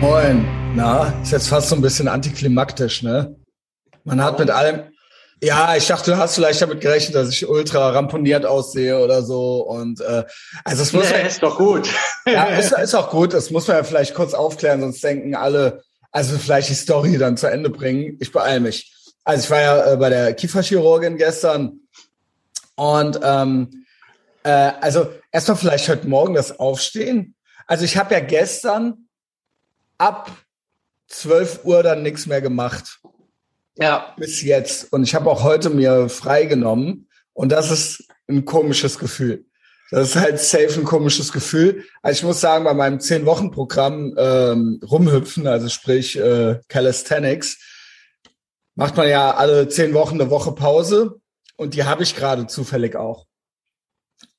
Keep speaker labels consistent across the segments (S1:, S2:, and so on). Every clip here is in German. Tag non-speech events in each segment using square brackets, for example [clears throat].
S1: Moin. Na, ist jetzt fast so ein bisschen antiklimaktisch, ne? Man hat mit allem. Ja, ich dachte, du hast vielleicht damit gerechnet, dass ich ultra ramponiert aussehe oder so. Und äh, also es muss
S2: nee,
S1: ja,
S2: ist doch gut.
S1: ja, ist, ist auch gut. Das muss man ja vielleicht kurz aufklären, sonst denken alle, also vielleicht die Story dann zu Ende bringen. Ich beeile mich. Also ich war ja äh, bei der Kieferchirurgin gestern und ähm, äh, also erstmal vielleicht heute Morgen das Aufstehen. Also ich habe ja gestern ab 12 Uhr dann nichts mehr gemacht
S2: Ja,
S1: bis jetzt. Und ich habe auch heute mir freigenommen. Und das ist ein komisches Gefühl. Das ist halt safe ein komisches Gefühl. Also ich muss sagen, bei meinem 10-Wochen-Programm ähm, rumhüpfen, also sprich äh, Calisthenics, macht man ja alle 10 Wochen eine Woche Pause. Und die habe ich gerade zufällig auch.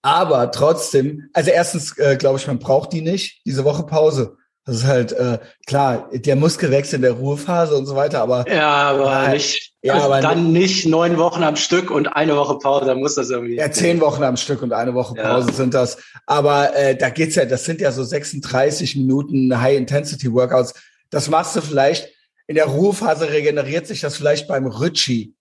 S1: Aber trotzdem, also erstens äh, glaube ich, man braucht die nicht, diese Woche Pause. Das ist halt, äh, klar, der Muskelwechsel in der Ruhephase und so weiter, aber
S2: ja, aber
S1: Ja,
S2: nicht.
S1: ja,
S2: also
S1: aber
S2: dann nicht neun Wochen am Stück und eine Woche Pause, dann muss das irgendwie.
S1: Ja, zehn Wochen am Stück und eine Woche
S2: Ja.
S1: Pause sind das. Aber äh, da geht's ja, das sind ja so 36 Minuten High-Intensity-Workouts. Das machst du vielleicht, in der Ruhephase regeneriert sich das vielleicht beim Ritchie,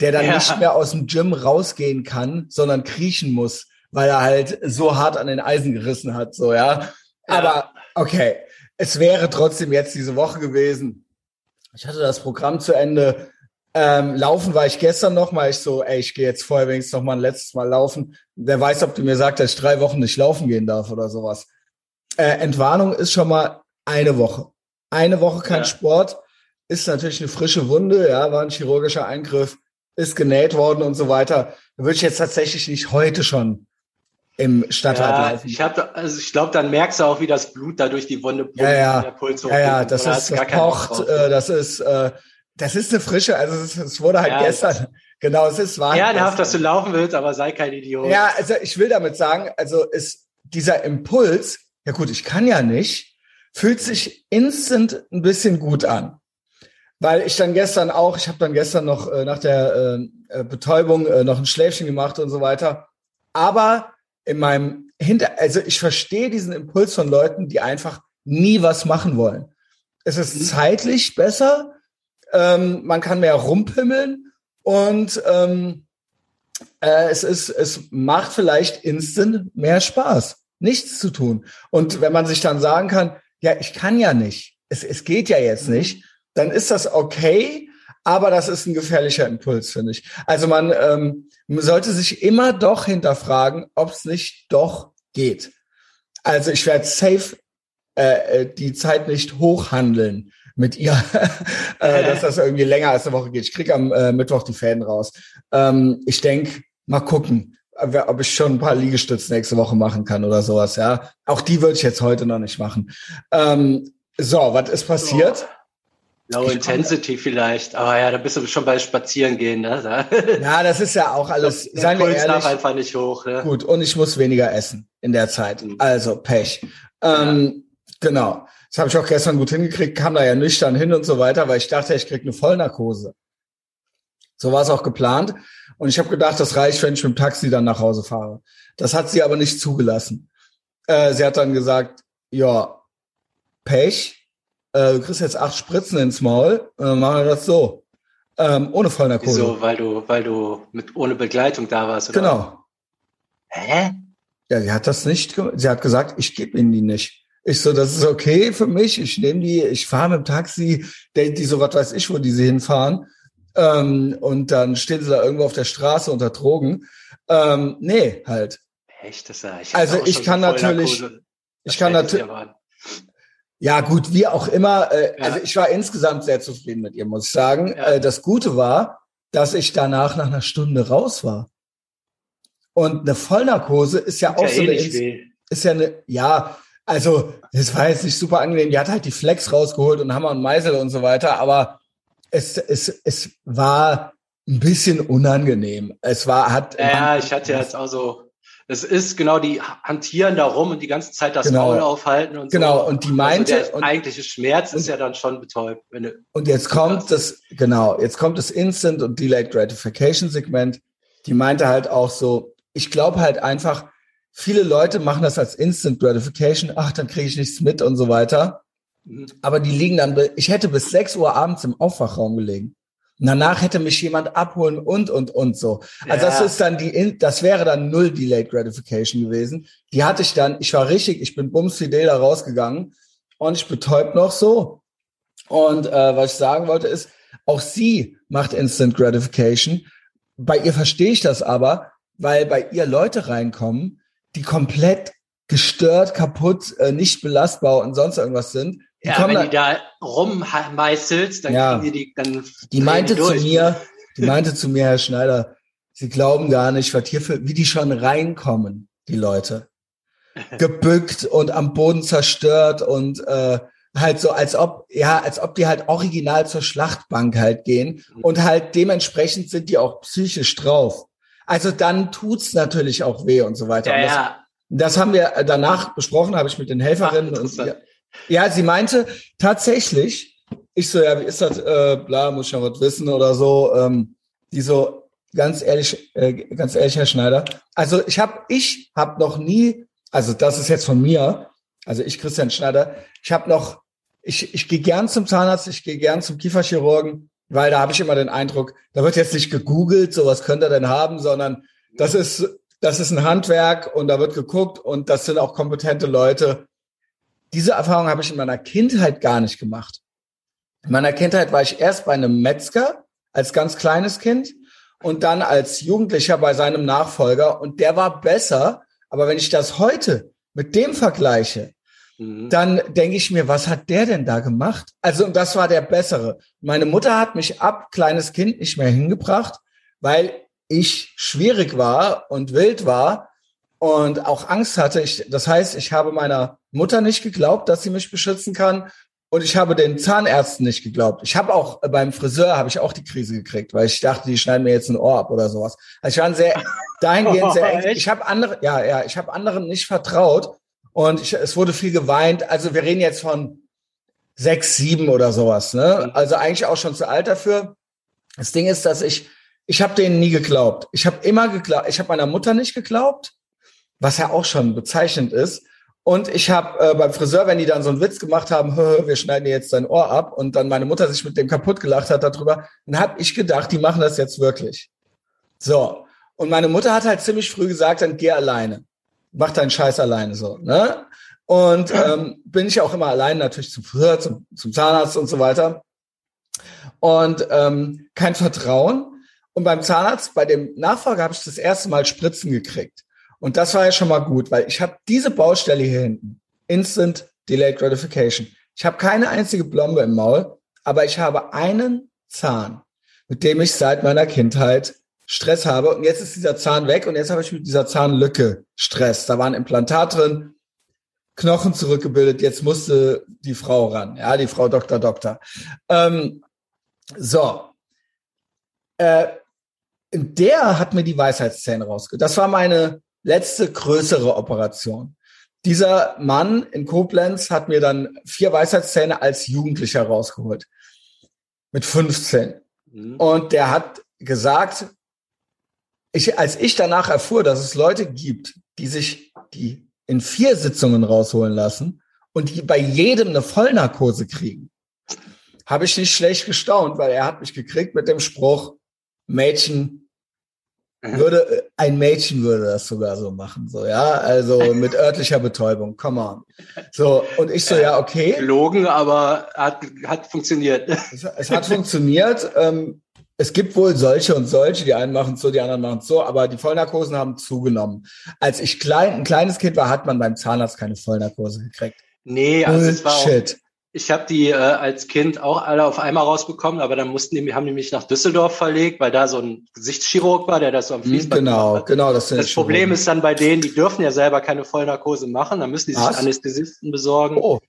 S1: der dann
S2: Ja.
S1: nicht mehr aus dem Gym rausgehen kann, sondern kriechen muss, weil er halt so hart an den Eisen gerissen hat, so, ja.
S2: Ja.
S1: Aber okay, es wäre trotzdem jetzt diese Woche gewesen. Ich hatte das Programm zu Ende. Ähm, laufen war ich gestern noch mal. Ich so, ey, ich gehe jetzt vorher wenigstens noch mal ein letztes Mal laufen. Wer weiß, ob du mir sagst, dass ich drei Wochen nicht laufen gehen darf oder sowas. Äh, Entwarnung ist schon mal eine Woche. Eine Woche kein
S2: Ja.
S1: Sport. Ist natürlich eine frische Wunde, ja, war ein chirurgischer Eingriff, ist genäht worden und so weiter. Da würde ich jetzt tatsächlich nicht heute schon im Stadtwald
S2: ja, ich habe, also ich glaube, dann merkst du auch, wie das Blut da durch die Wunde pumpt,
S1: Ja, ja.
S2: der Puls
S1: Ja, ja, das
S2: Da
S1: ist, das pocht, äh, das ist, äh, das ist eine frische, also es, es wurde halt
S2: Ja,
S1: gestern, [laughs] genau, es ist wahr.
S2: Ehrenhaft, dass du laufen willst, aber sei kein Idiot.
S1: Ja, also ich will damit sagen, also ist dieser Impuls, ja gut, ich kann ja nicht, fühlt sich instant ein bisschen gut an. Weil ich dann gestern auch, ich habe dann gestern noch äh, nach der äh, äh, Betäubung äh, noch ein Schläfchen gemacht und so weiter. Aber in meinem Hinter, also ich verstehe diesen Impuls von Leuten, die einfach nie was machen wollen. Es ist
S2: Mhm.
S1: zeitlich besser, ähm, man kann mehr rumpimmeln und ähm, äh, es ist, es macht vielleicht instant mehr Spaß, nichts zu tun. Und wenn man sich dann sagen kann, ja, ich kann ja nicht, es, es geht ja jetzt
S2: Mhm.
S1: nicht, dann ist das okay, aber das ist ein gefährlicher Impuls, finde ich. Also man, ähm, sollte sich immer doch hinterfragen, ob es nicht doch geht. Also ich werde safe äh, äh, die Zeit nicht hochhandeln mit ihr, [laughs] äh, [laughs] dass das irgendwie länger als eine Woche geht. Ich krieg am äh, Mittwoch die Fäden raus. Ähm, ich denk, mal gucken, ob ich schon ein paar Liegestütze nächste Woche machen kann oder sowas. Ja, auch die würde ich jetzt heute noch nicht machen. Ähm, so, was ist passiert?
S2: Low Intensity vielleicht, aber ja, da bist du schon bei Spazierengehen, ne?
S1: Ja, das ist ja auch alles.
S2: der
S1: Seien wir
S2: Puls darf
S1: ehrlich.
S2: einfach nicht hoch, ne?
S1: Gut, und ich muss weniger essen in der Zeit.
S2: Mhm.
S1: Also Pech. Ähm, Genau. Das habe ich auch gestern gut hingekriegt, kam da ja nüchtern hin und so weiter, weil ich dachte, ich krieg eine Vollnarkose. So war es auch geplant. Und ich habe gedacht, das reicht, wenn ich mit dem Taxi dann nach Hause fahre. Das hat sie aber nicht zugelassen. Äh, sie hat dann gesagt, ja, Pech, äh, du kriegst jetzt acht Spritzen ins Maul, dann machen wir das so. Ähm, ohne Vollnarkose.
S2: Wieso? Weil du, weil du mit ohne Begleitung da warst, oder?
S1: Genau.
S2: Hä?
S1: Ja, sie hat das nicht, sie hat gesagt, ich gebe ihnen die nicht. Ich so, das ist okay für mich, ich nehme die, ich fahre mit dem Taxi, der, die so, was weiß ich, wo die sie hinfahren. Ähm, und dann stehen sie da irgendwo auf der Straße unter Drogen. Ähm, nee, halt.
S2: Echt? Das ich
S1: Also ich kann natürlich-. Ich kann natürlich. Ja gut, wie auch immer, äh,
S2: Ja.
S1: also ich war insgesamt sehr zufrieden mit ihr, muss ich sagen.
S2: Ja.
S1: Äh, das Gute war, dass ich danach nach einer Stunde raus war. Und eine Vollnarkose ist ja
S2: Tut
S1: auch
S2: ja
S1: so
S2: eh
S1: eine,
S2: weh.
S1: ist ja eine, ja, also es war jetzt nicht super angenehm. Die hat halt die Flex rausgeholt und Hammer und Meißel und so weiter, aber es, es, es war ein bisschen unangenehm. Es war, hat.
S2: Ja, ich hatte jetzt auch so, es ist genau die hantieren da rum und die ganze Zeit das
S1: Genau.
S2: Maul aufhalten und
S1: Genau,
S2: so.
S1: und die meinte-
S2: also der
S1: und-
S2: eigentliche Schmerz ist
S1: und-
S2: ja dann schon betäubt.
S1: Und jetzt kommt das, genau, jetzt kommt das Instant und Delayed Gratification Segment. Die meinte halt auch so, ich glaube halt einfach, viele Leute machen das als Instant Gratification, ach, dann kriege ich nichts mit und so weiter. Mhm. Aber die liegen dann, ich hätte bis 6 Uhr abends im Aufwachraum gelegen. Danach hätte mich jemand abholen und, und, und so. Also ja. das ist dann die, das wäre dann null Delayed Gratification gewesen. Die hatte ich dann, ich war richtig, ich bin bumsfidel da rausgegangen und ich betäubt noch so. Und äh, was ich sagen wollte ist, auch sie macht Instant Gratification. Bei ihr verstehe ich das aber, weil bei ihr Leute reinkommen, die komplett gestört, kaputt, äh, nicht belastbar und sonst irgendwas sind.
S2: Die ja, wenn da, die da rummeißelst, dann ja, kriegen die die, dann
S1: die meinte durch. zu mir, [laughs] die meinte zu mir, Herr Schneider, Sie glauben gar nicht, was hier für, wie die schon reinkommen, die Leute. [laughs] Gebückt und am Boden zerstört und äh, halt so, als ob, ja, als ob die halt original zur Schlachtbank halt gehen und halt dementsprechend sind die auch psychisch drauf. Also dann tut's natürlich auch weh und so weiter. Ja, das, ja. das haben wir danach besprochen, habe ich mit den Helferinnen Ach, und ja, ja, sie meinte tatsächlich, ich so, ja, wie ist das, äh, bla, muss ich noch was wissen oder so, ähm, die so, ganz ehrlich, äh, ganz ehrlich, Herr Schneider, also ich habe, ich habe noch nie, also das ist jetzt von mir, also ich, Christian Schneider, ich habe noch, ich, ich gehe gern zum Zahnarzt, ich gehe gern zum Kieferchirurgen, weil da habe ich immer den Eindruck, da wird jetzt nicht gegoogelt, so was könnte er denn haben, sondern das ist, das ist ein Handwerk und da wird geguckt und das sind auch kompetente Leute diese Erfahrung habe ich in meiner Kindheit gar nicht gemacht. In meiner Kindheit war ich erst bei einem Metzger als ganz kleines Kind und dann als Jugendlicher bei seinem Nachfolger und der war besser. Aber wenn ich das heute mit dem vergleiche, mhm. dann denke ich mir, was hat der denn da gemacht? Also das war der bessere. Meine Mutter hat mich ab kleines Kind nicht mehr hingebracht, weil ich schwierig war und wild war und auch Angst hatte. Ich, das heißt, ich habe meiner Mutter nicht geglaubt, dass sie mich beschützen kann. Und ich habe den Zahnärzten nicht geglaubt. Ich habe auch äh, beim Friseur habe ich auch die Krise gekriegt, weil ich dachte, die schneiden mir jetzt ein Ohr ab oder sowas. Also ich war sehr [laughs] dahingehend sehr eng. Ich habe andere, ja, ja, ich habe anderen nicht vertraut und ich, es wurde viel geweint. Also wir reden jetzt von sechs, sieben oder sowas. Ne? Also eigentlich auch schon zu alt dafür. Das Ding ist, dass ich ich habe denen nie geglaubt. Ich habe immer geglaubt. Ich habe meiner Mutter nicht geglaubt was ja auch schon bezeichnend ist. Und ich habe äh, beim Friseur, wenn die dann so einen Witz gemacht haben, [laughs] wir schneiden dir jetzt dein Ohr ab und dann meine Mutter sich mit dem kaputt gelacht hat darüber, dann habe ich gedacht, die machen das jetzt wirklich. So. Und meine Mutter hat halt ziemlich früh gesagt, dann geh alleine. Mach deinen Scheiß alleine so. Ne? Und [clears throat] ähm, bin ich auch immer allein natürlich zum Friseur, zum, zum Zahnarzt und so weiter. Und ähm, kein Vertrauen. Und beim Zahnarzt, bei dem Nachfolger, habe ich das erste Mal Spritzen gekriegt. Und das war ja schon mal gut, weil ich habe diese Baustelle hier hinten, Instant Delayed Gratification. Ich habe keine einzige Blombe im Maul, aber ich habe einen Zahn, mit dem ich seit meiner Kindheit Stress habe. Und jetzt ist dieser Zahn weg und jetzt habe ich mit dieser Zahnlücke Stress. Da war ein Implantat drin, Knochen zurückgebildet, jetzt musste die Frau ran, ja, die Frau Dr. Doktor. Ähm, so. Äh, der hat mir die Weisheitszähne rausgeholt. Das war meine letzte größere Operation. Dieser Mann in Koblenz hat mir dann vier Weisheitszähne als Jugendlicher rausgeholt. Mit 15. Mhm. Und der hat gesagt, ich, als ich danach erfuhr, dass es Leute gibt, die sich die in vier Sitzungen rausholen lassen und die bei jedem eine Vollnarkose kriegen, habe ich nicht schlecht gestaunt, weil er hat mich gekriegt mit dem Spruch, Mädchen, würde äh, ein Mädchen würde das sogar so machen, so ja, also [laughs] mit örtlicher Betäubung, come on. So und ich so ja okay.
S2: Gelogen, aber hat hat funktioniert. [laughs]
S1: Es, es hat funktioniert. Ähm, es gibt wohl solche und solche, die einen machen so, die anderen machen so, aber die Vollnarkosen haben zugenommen. Als ich klein, ein kleines Kind war, hat man beim Zahnarzt keine Vollnarkose gekriegt.
S2: Nee, also Bullshit. es war auch, ich habe die äh, als Kind auch alle auf einmal rausbekommen, aber dann mussten die, haben die mich nach Düsseldorf verlegt, weil da so ein Gesichtschirurg war, der das so am hm, Fließband
S1: Genau, hat. genau.
S2: Das, das Problem ist dann bei denen, die dürfen ja selber keine Vollnarkose machen, dann müssen die sich Was? Anästhesisten besorgen. Oh.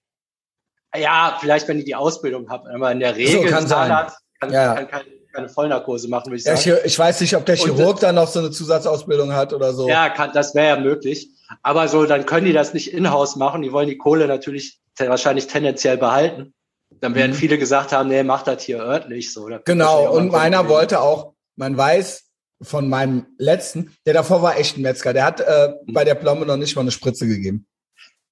S2: Ja, vielleicht wenn die die Ausbildung haben, aber in der Regel
S1: so, kann, sein.
S2: kann, ja. kann keine, keine Vollnarkose machen, würde ich sagen.
S1: Ja, ich weiß nicht, ob der Chirurg dann noch so eine Zusatzausbildung hat oder so.
S2: Ja, kann, das wäre ja möglich. Aber so, dann können die das nicht in-house machen. Die wollen die Kohle natürlich wahrscheinlich tendenziell behalten. Dann werden mhm. viele gesagt haben, nee, mach das hier örtlich so.
S1: Genau, und meiner wollte auch, man weiß von meinem letzten, der davor war echt ein Metzger, der hat äh, mhm. bei der Plombe noch nicht mal eine Spritze gegeben.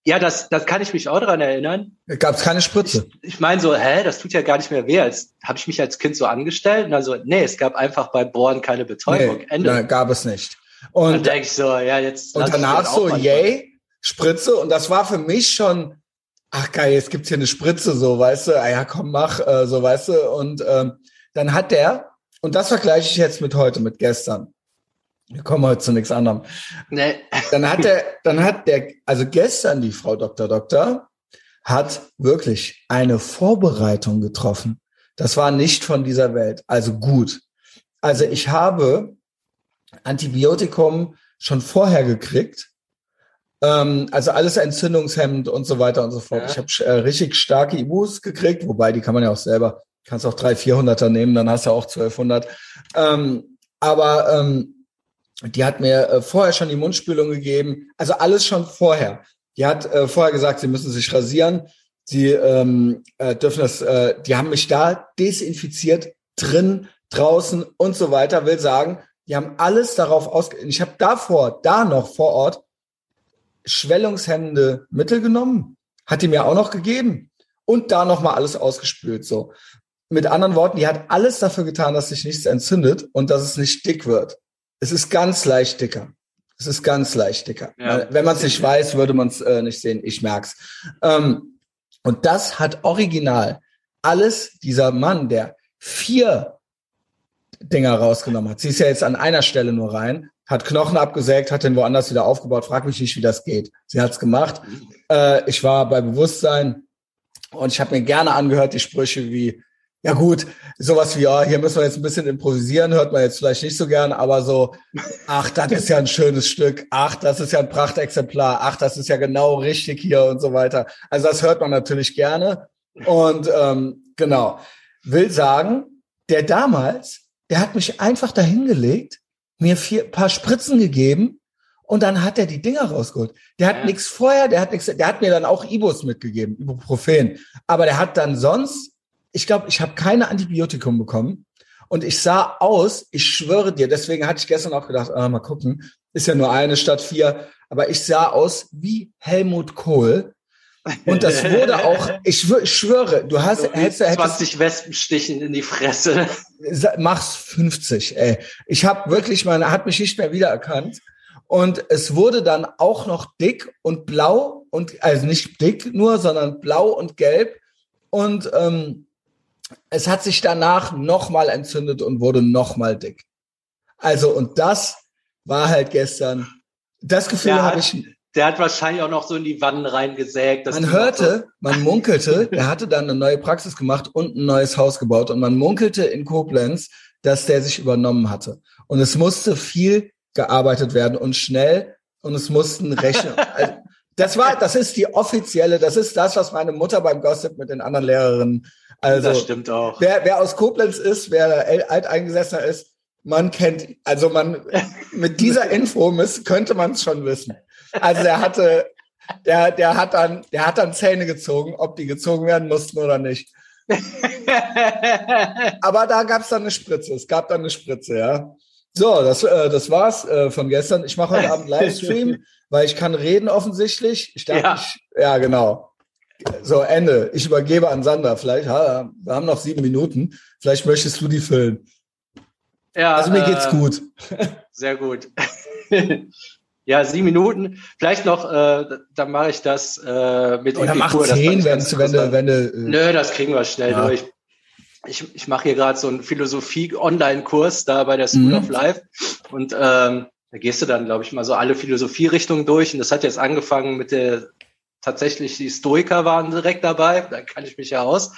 S2: Ja, das, das kann ich mich auch daran erinnern.
S1: Gab es keine Spritze?
S2: Ich, ich meine so, hä, das tut ja gar nicht mehr weh. Als habe ich mich als Kind so angestellt und so, nee, es gab einfach beim Bohren keine Betäubung.
S1: Nee, Ende. Nein, gab es nicht.
S2: Und dann denke ich so, ja, jetzt.
S1: Und danach so, yay, Spritze. Und das war für mich schon, ach geil, jetzt gibt's hier eine Spritze, so, weißt du, ah, ja, komm, mach, äh, so, weißt du. Und ähm, dann hat der, und das vergleiche ich jetzt mit heute, mit gestern. Wir kommen heute zu nichts anderem. Nee. Dann hat der, dann hat der, also gestern die Frau Dr. Doktor hat wirklich eine Vorbereitung getroffen. Das war nicht von dieser Welt. Also gut. Also ich habe Antibiotikum schon vorher gekriegt. Ähm, also alles entzündungshemmend und so weiter und so fort. Ja. Ich habe äh, richtig starke Ibus gekriegt, wobei die kann man ja auch selber, kannst auch drei, vierhunderter nehmen, dann hast du auch 1200. Ähm, aber ähm, die hat mir äh, vorher schon die Mundspülung gegeben, also alles schon vorher. Die hat äh, vorher gesagt, sie müssen sich rasieren, sie ähm, äh, dürfen das, äh, die haben mich da desinfiziert, drin, draußen und so weiter, will sagen, die haben alles darauf ausge... Ich habe davor, da noch vor Ort, schwellungshemmende Mittel genommen, hat die mir auch noch gegeben und da noch mal alles ausgespült. So, mit anderen Worten, die hat alles dafür getan, dass sich nichts entzündet und dass es nicht dick wird. Es ist ganz leicht dicker. Es ist ganz leicht dicker. Ja, Wenn man es nicht weiß, würde man es äh, nicht sehen. Ich merk's. Ähm, und das hat original alles dieser Mann, der vier Dinger rausgenommen hat. Sie ist ja jetzt an einer Stelle nur rein, hat Knochen abgesägt, hat den woanders wieder aufgebaut. Frag mich nicht, wie das geht. Sie hat's gemacht. Äh, ich war bei Bewusstsein und ich habe mir gerne angehört die Sprüche wie, ja gut, sowas wie, ja, hier müssen wir jetzt ein bisschen improvisieren, hört man jetzt vielleicht nicht so gern, aber so, ach, das ist ja ein schönes Stück, ach, das ist ja ein Prachtexemplar, ach, das ist ja genau richtig hier und so weiter. Also das hört man natürlich gerne. Und ähm, genau, will sagen, der damals der hat mich einfach dahingelegt, mir vier paar Spritzen gegeben und dann hat er die Dinger rausgeholt. Der hat ja. nichts vorher, der hat nichts, der hat mir dann auch Ibus mitgegeben, Ibuprofen. Aber der hat dann sonst, ich glaube, ich habe keine Antibiotikum bekommen. Und ich sah aus, ich schwöre dir, deswegen hatte ich gestern auch gedacht, ah, mal gucken, ist ja nur eine statt vier, aber ich sah aus wie Helmut Kohl, und das wurde auch, [laughs] ich, schwöre, du hast,
S2: hättest, hättest 20 Wespenstichen in die Fresse.
S1: Mach's 50, ey. Ich habe wirklich, man hat mich nicht mehr wiedererkannt. Und es wurde dann auch noch dick und blau und, also nicht dick nur, sondern blau und gelb. Und ähm, es hat sich danach nochmal entzündet und wurde nochmal dick. Also, und das war halt gestern, das Gefühl ja, habe ich
S2: der hat wahrscheinlich auch noch so in die Wannen reingesägt.
S1: Man hörte, man [laughs] munkelte, er hatte dann eine neue Praxis gemacht und ein neues Haus gebaut und man munkelte in Koblenz, dass der sich übernommen hatte. Und es musste viel gearbeitet werden und schnell und es mussten rechnen. [laughs] Also, das war, das ist die offizielle, das ist das, was meine Mutter beim Gossip mit den anderen Lehrerinnen. Also,
S2: das stimmt auch.
S1: Wer, wer aus Koblenz ist, wer alteingesessener ist, man kennt, also man, [laughs] mit dieser Info könnte man es schon wissen. Also der hatte, der, der hat dann, der hat dann Zähne gezogen, ob die gezogen werden mussten oder nicht. Aber da gab es dann eine Spritze. Es gab dann eine Spritze, ja. So, das, äh, das war's äh, von gestern. Ich mache heute Abend [laughs] Livestream, weil ich kann reden offensichtlich. Ich dachte, ja. Ich, ja, genau. So, Ende. Ich übergebe an Sandra. Vielleicht, ja, wir haben noch sieben Minuten. Vielleicht möchtest du die füllen. Ja, also mir geht's äh, gut.
S2: Sehr gut. [laughs] Ja, sieben Minuten. Vielleicht noch, äh, dann mache ich das äh, mit
S1: Oder mach zehn, wenn wenn du, wenn du. Äh,
S2: Nö, das kriegen wir schnell ja. durch. Ich, ich mache hier gerade so einen Philosophie-Online-Kurs da bei der School mhm. of Life und ähm, da gehst du dann, glaube ich, mal so alle Philosophierichtungen durch und das hat jetzt angefangen mit der tatsächlich die Stoiker waren direkt dabei, da kann ich mich ja aus.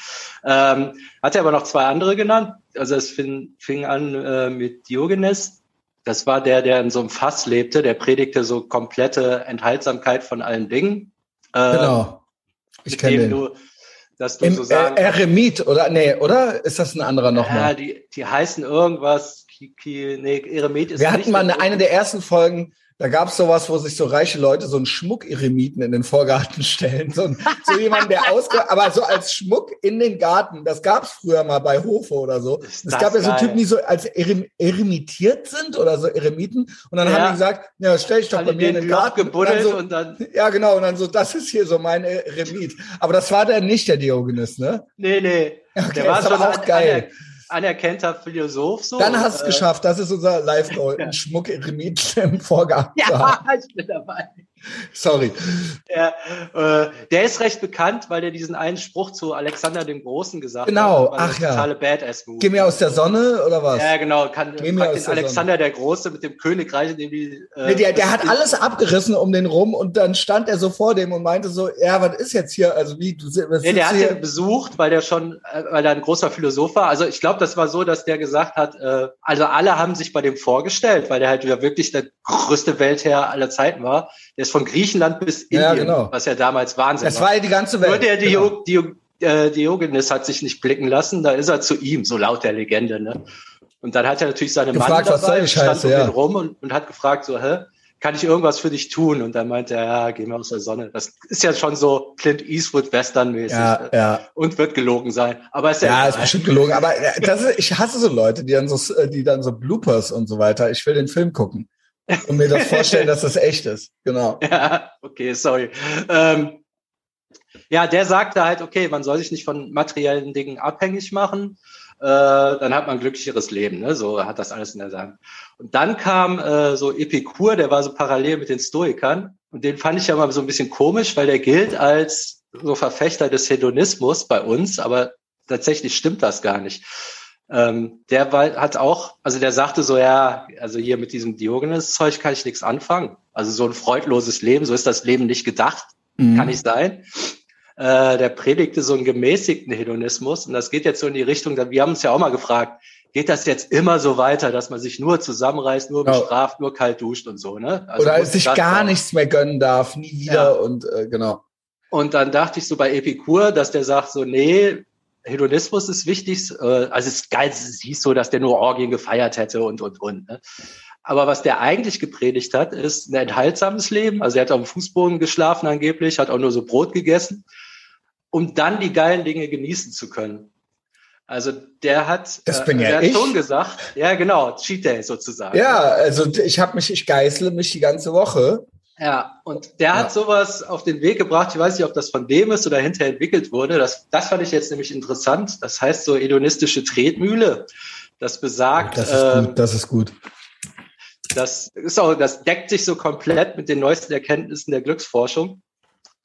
S2: Ähm, hat er aber noch zwei andere genannt. Also es fing, fing an äh, mit Diogenes, das war der, der in so einem Fass lebte, der predigte so komplette Enthaltsamkeit von allen Dingen.
S1: Äh, genau. Ich kenne den. Du, dass du Im, so sagen, äh, Eremit, oder? Nee, oder? Ist das ein anderer nochmal? Ja,
S2: die, die heißen irgendwas. Ki, Ki, nee, Eremit ist
S1: Wir hatten mal eine, eine der ersten Folgen Da gab's sowas, wo sich so reiche Leute so einen Schmuck-Eremiten in den Vorgarten [laughs] stellen. So, ein, so jemand, der ausge... Aber so als Schmuck in den Garten. Das gab's früher mal bei Hofe oder so. Es gab ja so Typen, die so als Erem eremitiert sind oder so Eremiten. Und dann ja. haben die gesagt, ja, stell dich doch bei mir in den Garten.
S2: Gebuddelt und dann, so, und dann [laughs]
S1: Ja, genau. Und dann so, das ist hier so mein Eremit. Aber das war der nicht der Diogenes, ne?
S2: Nee, nee.
S1: Okay, der war schon auch geil.
S2: An anerkannter Philosoph. So.
S1: Dann hast du es äh, geschafft. Das ist unser Live-Goal. Schmuck im Vorgang.
S2: Ja, [laughs] ich bin dabei.
S1: Sorry.
S2: Der, äh, der ist recht bekannt, weil der diesen einen Spruch zu Alexander dem Großen gesagt
S1: genau.
S2: hat.
S1: Genau, ach ja.
S2: Totale badass
S1: Geh mir aus der Sonne oder was?
S2: Ja, genau. Kann, Geh mir aus den Alexander Sonne. der Große mit dem Königreich, in dem die.
S1: Äh, nee, der, der hat alles abgerissen um den rum und dann stand er so vor dem und meinte so, ja, was ist jetzt hier? Also wie du was
S2: nee, der hat ihn besucht, weil der schon, äh, weil er ein großer Philosoph war. Also ich glaube, das war so, dass der gesagt hat, äh, also alle haben sich bei dem vorgestellt, weil der halt wieder wirklich der größte Weltherr aller Zeiten war. Der ist von Griechenland bis Indien, ja, genau. was ja damals Wahnsinn
S1: das war. Das war ja die ganze Welt. Nur
S2: der genau. Dio, äh, Diogenes hat sich nicht blicken lassen, da ist er zu ihm, so laut der Legende. Ne? Und dann hat er natürlich seine
S1: gefragt, Mann dabei,
S2: stand um ja. rum und, und hat gefragt, so, hä? kann ich irgendwas für dich tun? Und dann meinte er, ja, geh mal aus der Sonne. Das ist ja schon so Clint Eastwood Western-mäßig.
S1: Ja, ne? ja.
S2: Und wird gelogen sein. Aber ist
S1: ja, ja ist bestimmt gelogen. Aber äh, das ist, ich hasse so Leute, die dann so, äh, die dann so Bloopers und so weiter. Ich will den Film gucken und mir das vorstellen, dass das echt ist. Genau. [laughs]
S2: Ja, okay, sorry. Ähm, ja, der sagte halt, okay, man soll sich nicht von materiellen Dingen abhängig machen. Äh, dann hat man ein glücklicheres Leben. Ne? So hat das alles in der Hand. Und dann kam äh, so Epikur, der war so parallel mit den Stoikern. Und den fand ich ja mal so ein bisschen komisch, weil der gilt als so Verfechter des Hedonismus bei uns, aber tatsächlich stimmt das gar nicht. Ähm, der war, hat auch, also der sagte so, ja, also hier mit diesem Diogenes-Zeug kann ich nichts anfangen. Also so ein freudloses Leben, so ist das Leben nicht gedacht, mhm. kann nicht sein. Äh, der predigte so einen gemäßigten Hedonismus und das geht jetzt so in die Richtung, wir haben uns ja auch mal gefragt, geht das jetzt immer so weiter, dass man sich nur zusammenreißt, nur bestraft, nur kalt duscht und so, ne?
S1: Also Oder sich gar sein. nichts mehr gönnen darf, nie wieder ja. und äh, genau.
S2: Und dann dachte ich so bei Epikur, dass der sagt so, nee, Hedonismus ist wichtig. Äh, also es ist geil, es hieß so, dass der nur Orgien gefeiert hätte und, und, und. Ne? Aber was der eigentlich gepredigt hat, ist ein enthaltsames Leben. Also er hat auf dem Fußboden geschlafen angeblich, hat auch nur so Brot gegessen, um dann die geilen Dinge genießen zu können. Also der hat,
S1: das bin äh, ja
S2: ich. hat schon gesagt, ja genau, Cheat Day sozusagen.
S1: Ja, also ich habe mich, ich geißle mich die ganze Woche
S2: ja, und der ja. hat sowas auf den Weg gebracht. Ich weiß nicht, ob das von dem ist oder hinterher entwickelt wurde. Das, das fand ich jetzt nämlich interessant. Das heißt so hedonistische Tretmühle. Das besagt.
S1: Das ist äh, gut. Das ist gut.
S2: Das ist auch, das deckt sich so komplett mit den neuesten Erkenntnissen der Glücksforschung.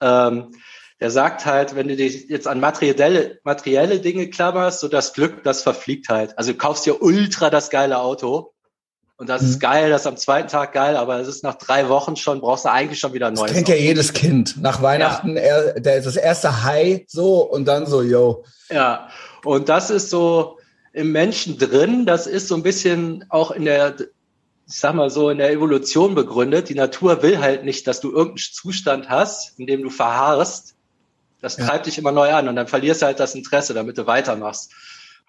S2: Ähm, der sagt halt, wenn du dich jetzt an materielle, materielle Dinge klammerst, so das Glück, das verfliegt halt. Also du kaufst dir ultra das geile Auto und das mhm. ist geil, das ist am zweiten Tag geil, aber es ist nach drei Wochen schon, brauchst du eigentlich schon wieder ein neues.
S1: Das kennt ja jedes Kind. Nach Weihnachten ja. er, der, das erste High so und dann so, yo.
S2: Ja, und das ist so im Menschen drin, das ist so ein bisschen auch in der, ich sag mal so, in der Evolution begründet. Die Natur will halt nicht, dass du irgendeinen Zustand hast, in dem du verharrst. Das ja. treibt dich immer neu an und dann verlierst du halt das Interesse, damit du weitermachst.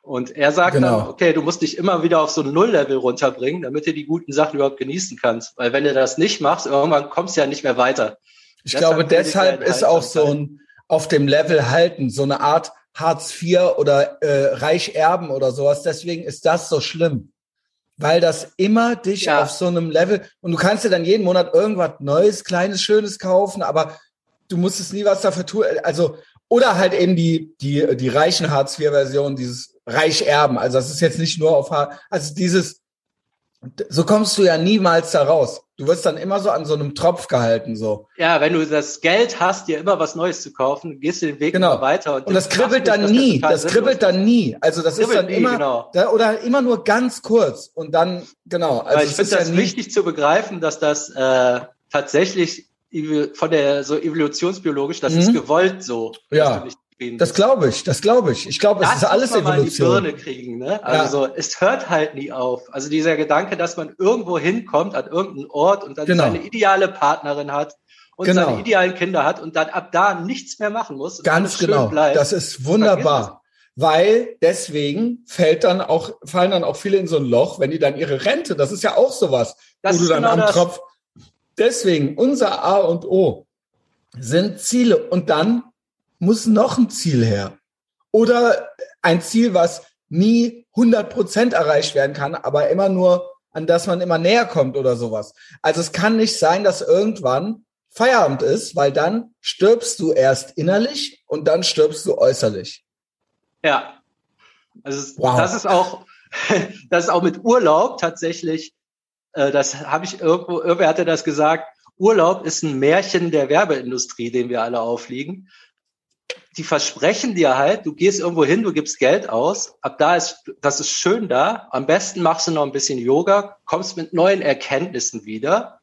S2: Und er sagt genau. dann, okay, du musst dich immer wieder auf so ein Nulllevel runterbringen, damit du die guten Sachen überhaupt genießen kannst. Weil wenn du das nicht machst, irgendwann kommst du ja nicht mehr weiter.
S1: Ich deshalb glaube, deshalb ist auch so ein auf dem Level halten, so eine Art Hartz IV oder äh, Reich erben oder sowas. Deswegen ist das so schlimm. Weil das immer dich ja. auf so einem Level und du kannst dir dann jeden Monat irgendwas Neues, Kleines, Schönes kaufen, aber du musst es nie was dafür tun. Also, oder halt eben die, die, die reichen Hartz IV-Version, dieses reich erben. Also das ist jetzt nicht nur auf, also dieses, so kommst du ja niemals da raus. Du wirst dann immer so an so einem Tropf gehalten, so.
S2: Ja, wenn du das Geld hast, dir immer was Neues zu kaufen, gehst du den Weg
S1: genau.
S2: weiter.
S1: Und, und das kribbelt dann das nie. Das kribbelt dann nie. Also das ist dann nie, immer, genau. da, oder immer nur ganz kurz. Und dann, genau.
S2: Also Aber ich finde das ja wichtig zu begreifen, dass das äh, tatsächlich von der so evolutionsbiologisch, das mhm. ist gewollt so.
S1: Ja. Das glaube ich, das glaube ich. Ich glaube, es ist alles Evolution. Mal
S2: die Birne kriegen, ne? Also ja. es hört halt nie auf. Also dieser Gedanke, dass man irgendwo hinkommt an irgendeinen Ort und dann genau. seine ideale Partnerin hat und genau. seine idealen Kinder hat und dann ab da nichts mehr machen muss.
S1: Ganz genau. Bleibt, das ist wunderbar. Weil deswegen fällt dann auch, fallen dann auch viele in so ein Loch, wenn die dann ihre Rente, das ist ja auch sowas,
S2: das
S1: wo du dann
S2: genau
S1: am
S2: das.
S1: Tropf, deswegen unser A und O sind Ziele und dann muss noch ein Ziel her. Oder ein Ziel, was nie 100 Prozent erreicht werden kann, aber immer nur, an das man immer näher kommt oder sowas. Also es kann nicht sein, dass irgendwann Feierabend ist, weil dann stirbst du erst innerlich und dann stirbst du äußerlich.
S2: Ja. Also wow. das ist auch, [laughs] das ist auch mit Urlaub tatsächlich, äh, das habe ich irgendwo, irgendwer hatte das gesagt, Urlaub ist ein Märchen der Werbeindustrie, den wir alle aufliegen die versprechen dir halt, du gehst irgendwo hin, du gibst Geld aus, ab da ist, das ist schön da. Am besten machst du noch ein bisschen Yoga, kommst mit neuen Erkenntnissen wieder.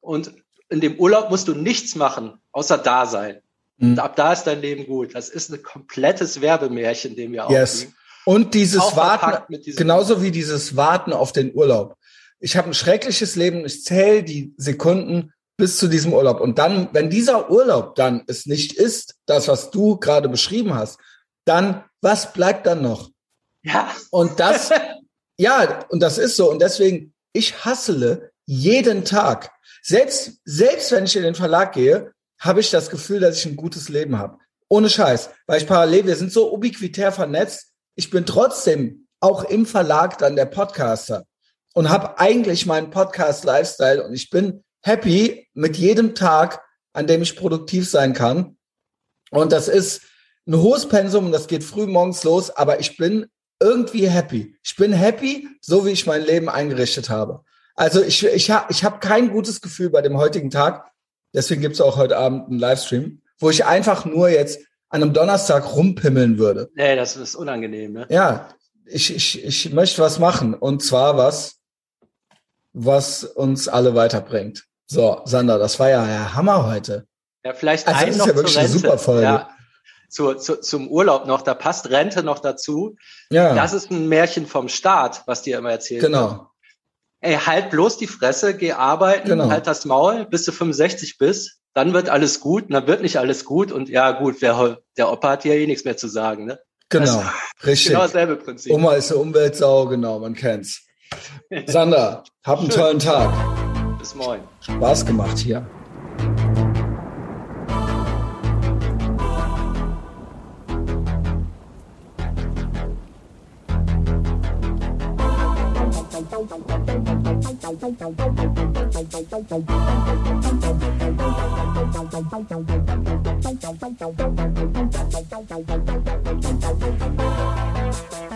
S2: Und in dem Urlaub musst du nichts machen, außer da sein. Mhm. Und ab da ist dein Leben gut. Das ist ein komplettes Werbemärchen, dem wir
S1: yes. aufliegen. Und dieses Auch Warten, genauso wie dieses Warten auf den Urlaub. Ich habe ein schreckliches Leben, ich zähle die Sekunden bis zu diesem Urlaub. Und dann, wenn dieser Urlaub dann es nicht ist, das, was du gerade beschrieben hast, dann, was bleibt dann noch?
S2: Ja.
S1: Und das, [laughs] ja, und das ist so. Und deswegen, ich hassele jeden Tag. Selbst, selbst wenn ich in den Verlag gehe, habe ich das Gefühl, dass ich ein gutes Leben habe. Ohne Scheiß. Weil ich parallel, wir sind so ubiquitär vernetzt. Ich bin trotzdem auch im Verlag dann der Podcaster und habe eigentlich meinen Podcast-Lifestyle und ich bin happy mit jedem Tag, an dem ich produktiv sein kann. Und das ist ein hohes Pensum das geht früh morgens los, aber ich bin irgendwie happy. Ich bin happy, so wie ich mein Leben eingerichtet habe. Also ich, ich, ha, ich habe kein gutes Gefühl bei dem heutigen Tag. Deswegen gibt's auch heute Abend einen Livestream, wo ich einfach nur jetzt an einem Donnerstag rumpimmeln würde.
S2: Nee, das ist unangenehm, ne?
S1: Ja, ich, ich, ich möchte was machen. Und zwar was, was uns alle weiterbringt. So, Sander, das war ja der Hammer heute.
S2: Ja, vielleicht also ein das ist ja wirklich eine super Folge. Ja, zu, zu, zum Urlaub noch, da passt Rente noch dazu. Ja. Das ist ein Märchen vom Staat, was dir immer erzählt
S1: Genau. Wird.
S2: Ey, halt bloß die Fresse, geh arbeiten, genau. halt das Maul, bis du 65 bist, dann wird alles gut, dann wird nicht alles gut und ja gut, der, der Opa hat ja eh nichts mehr zu sagen, ne?
S1: Genau, [laughs] richtig. Genau dasselbe Prinzip. Oma ist eine Umweltsau, genau, man kennt's. Sander, hab einen Schön. tollen Tag.
S2: Bis morgen.
S1: Spaß gemacht hier. Thank [laughs]